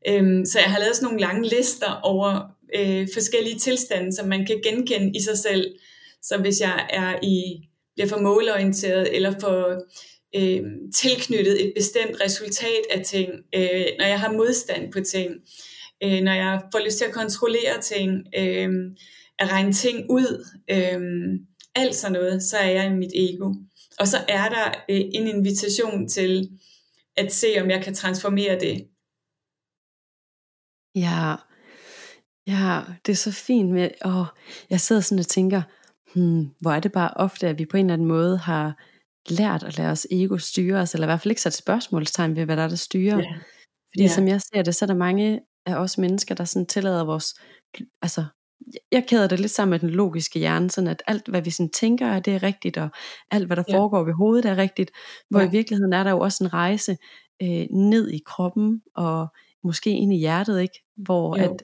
Øhm, så jeg har lavet sådan nogle lange lister over øh, forskellige tilstande, som man kan genkende i sig selv. Så hvis jeg er i bliver for målorienteret eller for øh, tilknyttet et bestemt resultat af ting, øh, når jeg har modstand på ting, øh, når jeg får lyst til at kontrollere ting, øh, at regne ting ud, øh, alt sådan noget, så er jeg i mit ego. Og så er der øh, en invitation til at se, om jeg kan transformere det. Ja, ja, det er så fint med, åh, jeg sidder sådan og tænker, hmm, hvor er det bare ofte, at vi på en eller anden måde har lært at lade os ego styre os, eller i hvert fald ikke sat spørgsmålstegn ved, hvad der er, der styrer. Yeah. Fordi yeah. som jeg ser det, så er der mange af os mennesker, der sådan tillader vores, altså jeg kæder det lidt sammen med den logiske hjerne, sådan at alt hvad vi sådan tænker er, det er rigtigt, og alt hvad der yeah. foregår ved hovedet er rigtigt, hvor yeah. i virkeligheden er der jo også en rejse øh, ned i kroppen, og måske ind i hjertet, ikke? hvor jo. at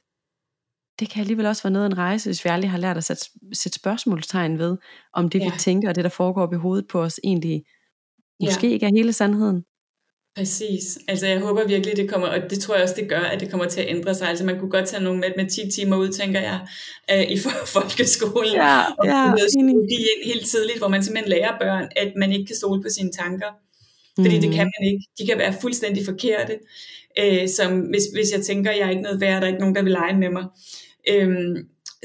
det kan alligevel også være noget af en rejse, hvis vi aldrig har lært at sætte, sætte spørgsmålstegn ved, om det ja. vi tænker og det der foregår i hovedet på os egentlig måske ja. ikke er hele sandheden. Præcis. Altså jeg håber virkelig, det kommer, og det tror jeg også, det gør, at det kommer til at ændre sig. Altså man kunne godt tage nogle matematik-timer ud, tænker jeg, øh, i folkeskolen, ja, og ja, noget psykologi ind helt tidligt, hvor man simpelthen lærer børn, at man ikke kan stole på sine tanker. Fordi mm. det kan man ikke. De kan være fuldstændig forkerte. Øh, som hvis, hvis jeg tænker, jeg er ikke noget værd, der er ikke nogen, der vil lege med mig. Øhm,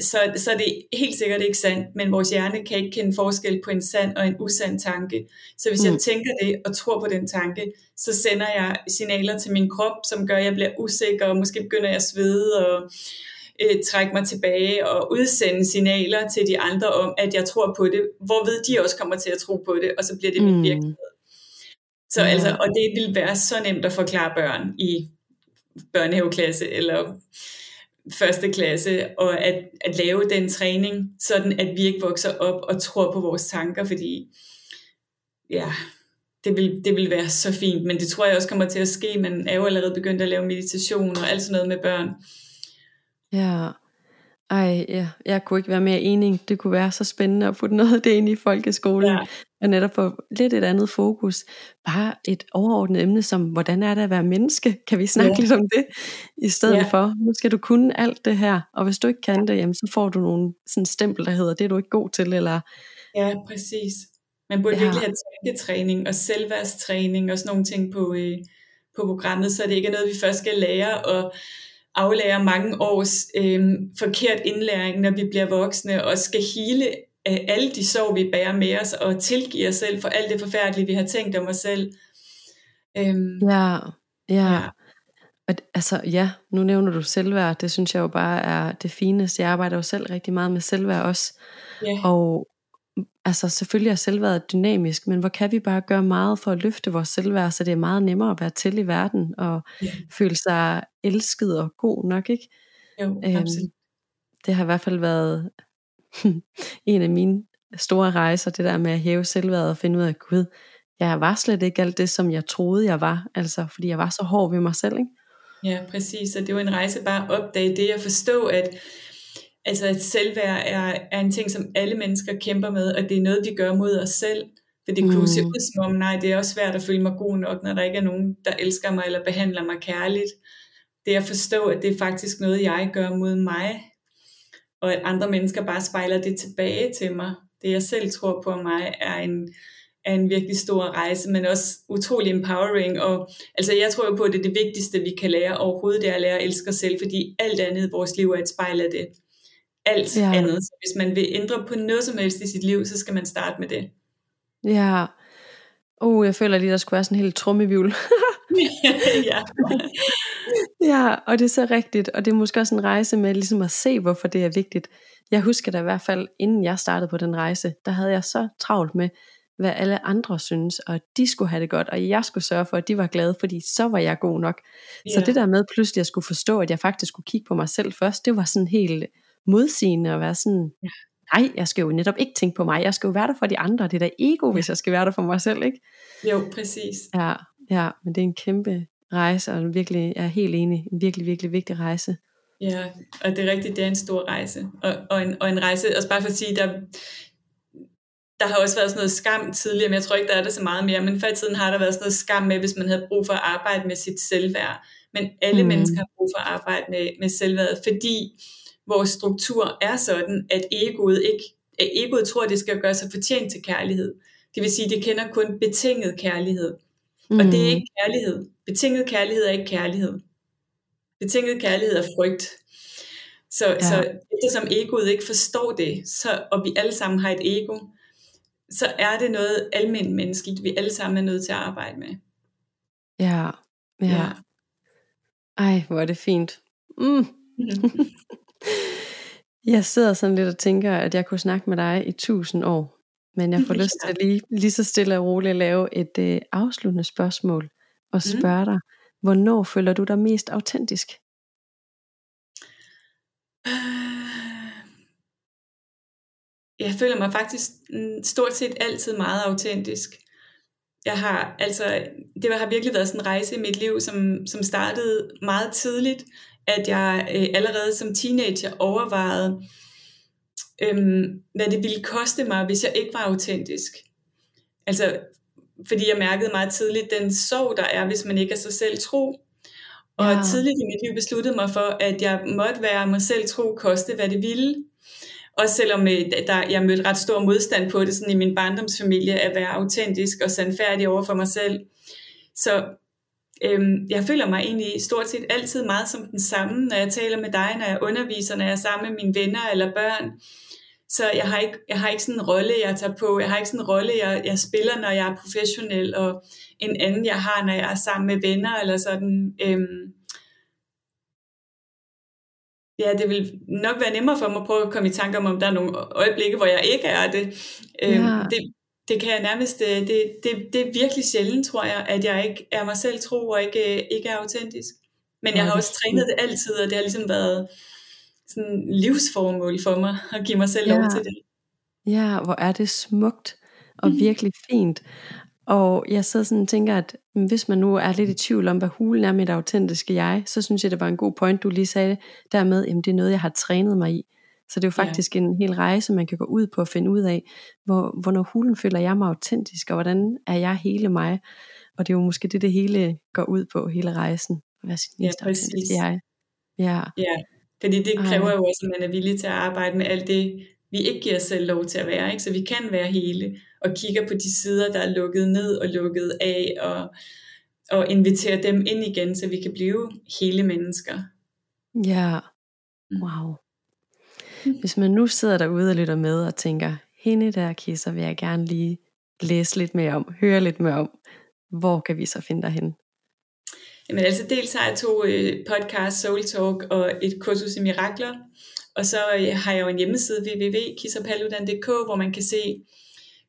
så, så er det helt sikkert ikke sandt, men vores hjerne kan ikke kende forskel på en sand og en usand tanke. Så hvis mm. jeg tænker det og tror på den tanke, så sender jeg signaler til min krop, som gør, at jeg bliver usikker, og måske begynder jeg at svede, og øh, trække mig tilbage og udsende signaler til de andre om, at jeg tror på det, hvorved de også kommer til at tro på det, og så bliver det min mm. virkelighed. Så ja. altså, og det vil være så nemt at forklare børn i børnehaveklasse eller første klasse, og at, at lave den træning, sådan at vi ikke vokser op og tror på vores tanker, fordi ja, det vil, det vil være så fint, men det tror jeg også kommer til at ske. Man er jo allerede begyndt at lave meditation og alt sådan noget med børn. Ja, ej, ja, jeg kunne ikke være mere enig. Det kunne være så spændende at putte noget af det ind i folkeskolen. Ja. Og netop få lidt et andet fokus. Bare et overordnet emne som, hvordan er det at være menneske? Kan vi snakke ja. lidt om det? I stedet ja. for, nu skal du kunne alt det her. Og hvis du ikke kan det, jamen, så får du nogle sådan stempel, der hedder, det er du ikke god til. Eller... Ja, præcis. Man burde ja. virkelig have tanketræning og selvværdstræning og sådan nogle ting på, øh, på programmet, så det ikke er noget, vi først skal lære og aflære mange års øh, forkert indlæring, når vi bliver voksne og skal hele alle de sorg, vi bærer med os og tilgive os selv for alt det forfærdelige, vi har tænkt om os selv. Øhm, ja, ja. ja. Og, altså ja, nu nævner du selvværd, det synes jeg jo bare er det fineste. Jeg arbejder jo selv rigtig meget med selvværd også. Ja. Og altså selvfølgelig er selvværdet dynamisk, men hvor kan vi bare gøre meget for at løfte vores selvværd, så det er meget nemmere at være til i verden, og ja. føle sig elsket og god nok, ikke? Jo, øhm, Det har i hvert fald været en af mine store rejser, det der med at hæve selvværdet og finde ud af, gud, jeg var slet ikke alt det, som jeg troede, jeg var, altså fordi jeg var så hård ved mig selv, ikke? Ja, præcis, og det var en rejse bare at opdage det, at forstå, at Altså at selvværd er, er en ting, som alle mennesker kæmper med, og det er noget, vi gør mod os selv. For det kunne mm. se ud som om, nej, det er også svært at føle mig god nok, når der ikke er nogen, der elsker mig eller behandler mig kærligt. Det er at forstå, at det er faktisk noget, jeg gør mod mig, og at andre mennesker bare spejler det tilbage til mig. Det jeg selv tror på mig er en, er en virkelig stor rejse, men også utrolig empowering. Og, altså jeg tror jo på, at det er det vigtigste, vi kan lære overhovedet, det er at lære at elske os selv, fordi alt andet i vores liv er et spejl af det alt ja. andet. Så hvis man vil ændre på noget som helst i sit liv, så skal man starte med det. Ja. Oh, jeg føler lige, der skulle være sådan en helt trummevivl. ja. ja, og det er så rigtigt, og det er måske også en rejse med ligesom at se, hvorfor det er vigtigt. Jeg husker da i hvert fald, inden jeg startede på den rejse, der havde jeg så travlt med, hvad alle andre synes, og de skulle have det godt, og jeg skulle sørge for, at de var glade, fordi så var jeg god nok. Yeah. Så det der med pludselig at skulle forstå, at jeg faktisk skulle kigge på mig selv først, det var sådan helt modsigende og være sådan, nej, jeg skal jo netop ikke tænke på mig, jeg skal jo være der for de andre, det er da ego, hvis jeg skal være der for mig selv, ikke? Jo, præcis. Ja, ja, men det er en kæmpe rejse, og virkelig, jeg er helt enig, en virkelig, virkelig vigtig rejse. Ja, og det er rigtigt, det er en stor rejse, og, og, en, og en rejse, også bare for at sige, der, der har også været sådan noget skam tidligere, men jeg tror ikke, der er det så meget mere, men før i tiden har der været sådan noget skam med, hvis man havde brug for at arbejde med sit selvværd, men alle mm. mennesker har brug for at arbejde med, med selvværd, fordi vores struktur er sådan, at egoet ikke at egoet tror, at det skal gøre sig fortjent til kærlighed. Det vil sige, at det kender kun betinget kærlighed. Mm. Og det er mm. ikke kærlighed. Betinget kærlighed er ikke kærlighed. Betinget kærlighed er frygt. Så, ja. så eftersom egoet ikke forstår det, så, og vi alle sammen har et ego, så er det noget almindeligt menneskeligt, vi alle sammen er nødt til at arbejde med. Ja, ja. ja. Ej, hvor er det fint. Mm. Jeg sidder sådan lidt og tænker, at jeg kunne snakke med dig i tusind år. Men jeg får lyst til at lige, lige så stille og roligt at lave et øh, afsluttende spørgsmål og mm. spørge dig, hvornår føler du dig mest autentisk? Jeg føler mig faktisk mm, stort set altid meget autentisk. Jeg har altså, det har virkelig været sådan en rejse i mit liv, som, som startede meget tidligt at jeg øh, allerede som teenager overvejede, øhm, hvad det ville koste mig, hvis jeg ikke var autentisk. Altså, fordi jeg mærkede meget tidligt den sorg, der er, hvis man ikke er sig selv tro. Og ja. tidligt i mit liv besluttede mig for, at jeg måtte være mig selv tro, koste hvad det ville. Også selvom øh, der, jeg mødte ret stor modstand på det sådan i min barndomsfamilie, at være autentisk og sandfærdig over for mig selv. Så Øhm, jeg føler mig egentlig stort set altid meget som den samme, når jeg taler med dig, når jeg underviser, når jeg er sammen med mine venner eller børn. Så jeg har ikke, jeg har ikke sådan en rolle, jeg tager på. Jeg har ikke sådan en rolle, jeg, jeg spiller, når jeg er professionel, og en anden, jeg har, når jeg er sammen med venner eller sådan. Øhm, ja, det vil nok være nemmere for mig at prøve at komme i tanke om, om der er nogle øjeblikke, hvor jeg ikke er det. Øhm, ja. det, det kan jeg nærmest, øh, det, det, det er virkelig sjældent, tror jeg, at jeg ikke er mig selv tro og ikke, ikke er autentisk. Men jeg har også trænet det altid, og det har ligesom været sådan livsformål for mig at give mig selv ja. lov til det. Ja, hvor er det smukt og mm. virkelig fint. Og jeg så sådan og tænker, at hvis man nu er lidt i tvivl om, hvad hulen er med det autentiske jeg, så synes jeg, det var en god point, du lige sagde dermed, at det er noget, jeg har trænet mig i. Så det er jo faktisk ja. en hel rejse, man kan gå ud på at finde ud af, hvor, hvornår hulen føler jeg mig autentisk, og hvordan er jeg hele mig. Og det er jo måske det, det hele går ud på, hele rejsen. At være sit ja, præcis. jeg. Ja. ja, fordi det kræver jo også, at man er villig til at arbejde med alt det, vi ikke giver os selv lov til at være. Ikke? Så vi kan være hele, og kigger på de sider, der er lukket ned og lukket af, og, og inviterer dem ind igen, så vi kan blive hele mennesker. Ja, mm. wow. Hvis man nu sidder derude og lytter med og tænker, hende der kisser vil jeg gerne lige læse lidt mere om, høre lidt mere om, hvor kan vi så finde dig hen? Jamen altså dels har jeg to øh, podcasts, Soul Talk og et kursus i mirakler, og så øh, har jeg jo en hjemmeside www.kissapaludan.dk, hvor man kan se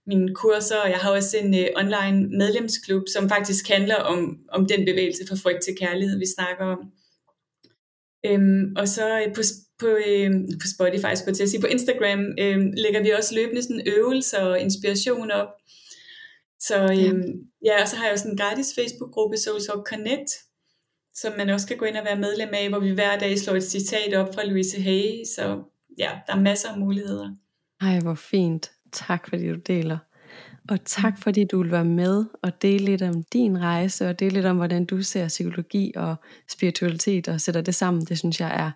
mine kurser, og jeg har også en øh, online medlemsklub, som faktisk handler om, om den bevægelse fra frygt til kærlighed, vi snakker om. Øhm, og så øh, på, på, øh, på Spotify, på, til at sige, på Instagram øh, lægger vi også løbende sådan øvelser og inspiration op. Så øh, ja. ja, og så har jeg også en gratis Facebook-gruppe, Soul Talk Connect, som man også kan gå ind og være medlem af, hvor vi hver dag slår et citat op fra Louise Hay. Så ja, der er masser af muligheder. Ej, hvor fint. Tak fordi du deler. Og tak fordi du vil være med og dele lidt om din rejse, og dele lidt om, hvordan du ser psykologi og spiritualitet og sætter det sammen. Det synes jeg er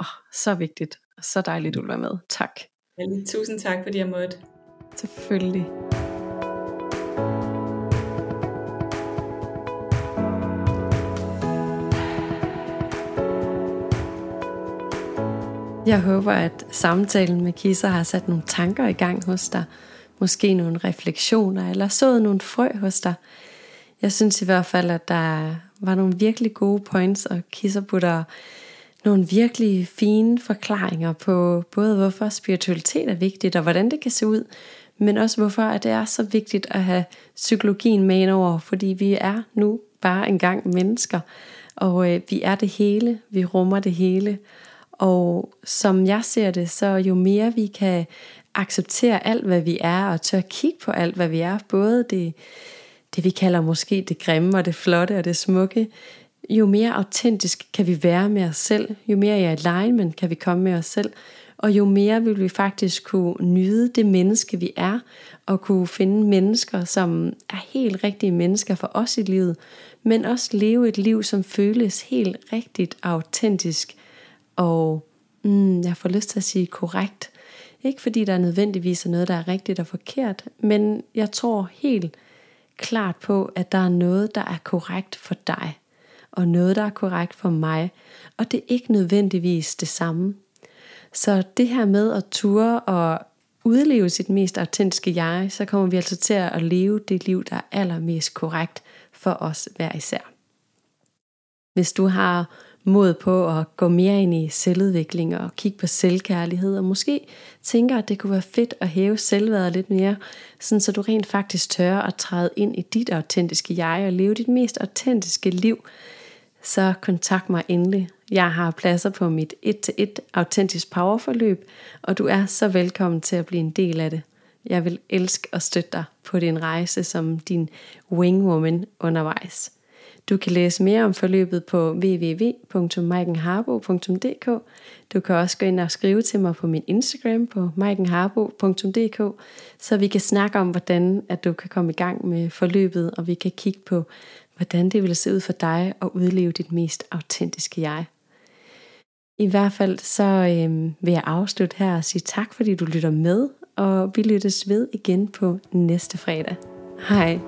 oh, så vigtigt og så dejligt, du vil være med. Tak. Ja, tusind tak, fordi jeg måtte. Selvfølgelig. Jeg håber, at samtalen med Kisser har sat nogle tanker i gang hos dig. Måske nogle refleksioner, eller sået nogle frø hos dig. Jeg synes i hvert fald, at der var nogle virkelig gode points, og Kisser putter nogle virkelig fine forklaringer på både hvorfor spiritualitet er vigtigt, og hvordan det kan se ud, men også hvorfor at det er så vigtigt at have psykologien med over, fordi vi er nu bare engang mennesker, og øh, vi er det hele, vi rummer det hele, og som jeg ser det, så jo mere vi kan acceptere alt, hvad vi er, og tør kigge på alt, hvad vi er, både det, det vi kalder måske det grimme og det flotte og det smukke, jo mere autentisk kan vi være med os selv, jo mere i alignment kan vi komme med os selv, og jo mere vil vi faktisk kunne nyde det menneske, vi er, og kunne finde mennesker, som er helt rigtige mennesker for os i livet, men også leve et liv, som føles helt rigtigt autentisk, og mm, jeg får lyst til at sige korrekt. Ikke fordi der nødvendigvis er noget, der er rigtigt og forkert, men jeg tror helt klart på, at der er noget, der er korrekt for dig, og noget, der er korrekt for mig, og det er ikke nødvendigvis det samme. Så det her med at ture og udleve sit mest autentiske jeg, så kommer vi altså til at leve det liv, der er allermest korrekt for os hver især. Hvis du har mod på at gå mere ind i selvudvikling og kigge på selvkærlighed, og måske tænker, at det kunne være fedt at hæve selvværdet lidt mere, sådan så du rent faktisk tør at træde ind i dit autentiske jeg og leve dit mest autentiske liv, så kontakt mig endelig. Jeg har pladser på mit 1-1 autentisk powerforløb, og du er så velkommen til at blive en del af det. Jeg vil elske at støtte dig på din rejse som din wingwoman undervejs. Du kan læse mere om forløbet på www.maikenharbo.dk. Du kan også gå ind og skrive til mig på min Instagram på maikenharbo.dk, så vi kan snakke om, hvordan at du kan komme i gang med forløbet, og vi kan kigge på, hvordan det vil se ud for dig at udleve dit mest autentiske jeg. I hvert fald så øh, vil jeg afslutte her og sige tak, fordi du lytter med, og vi lyttes ved igen på næste fredag. Hej.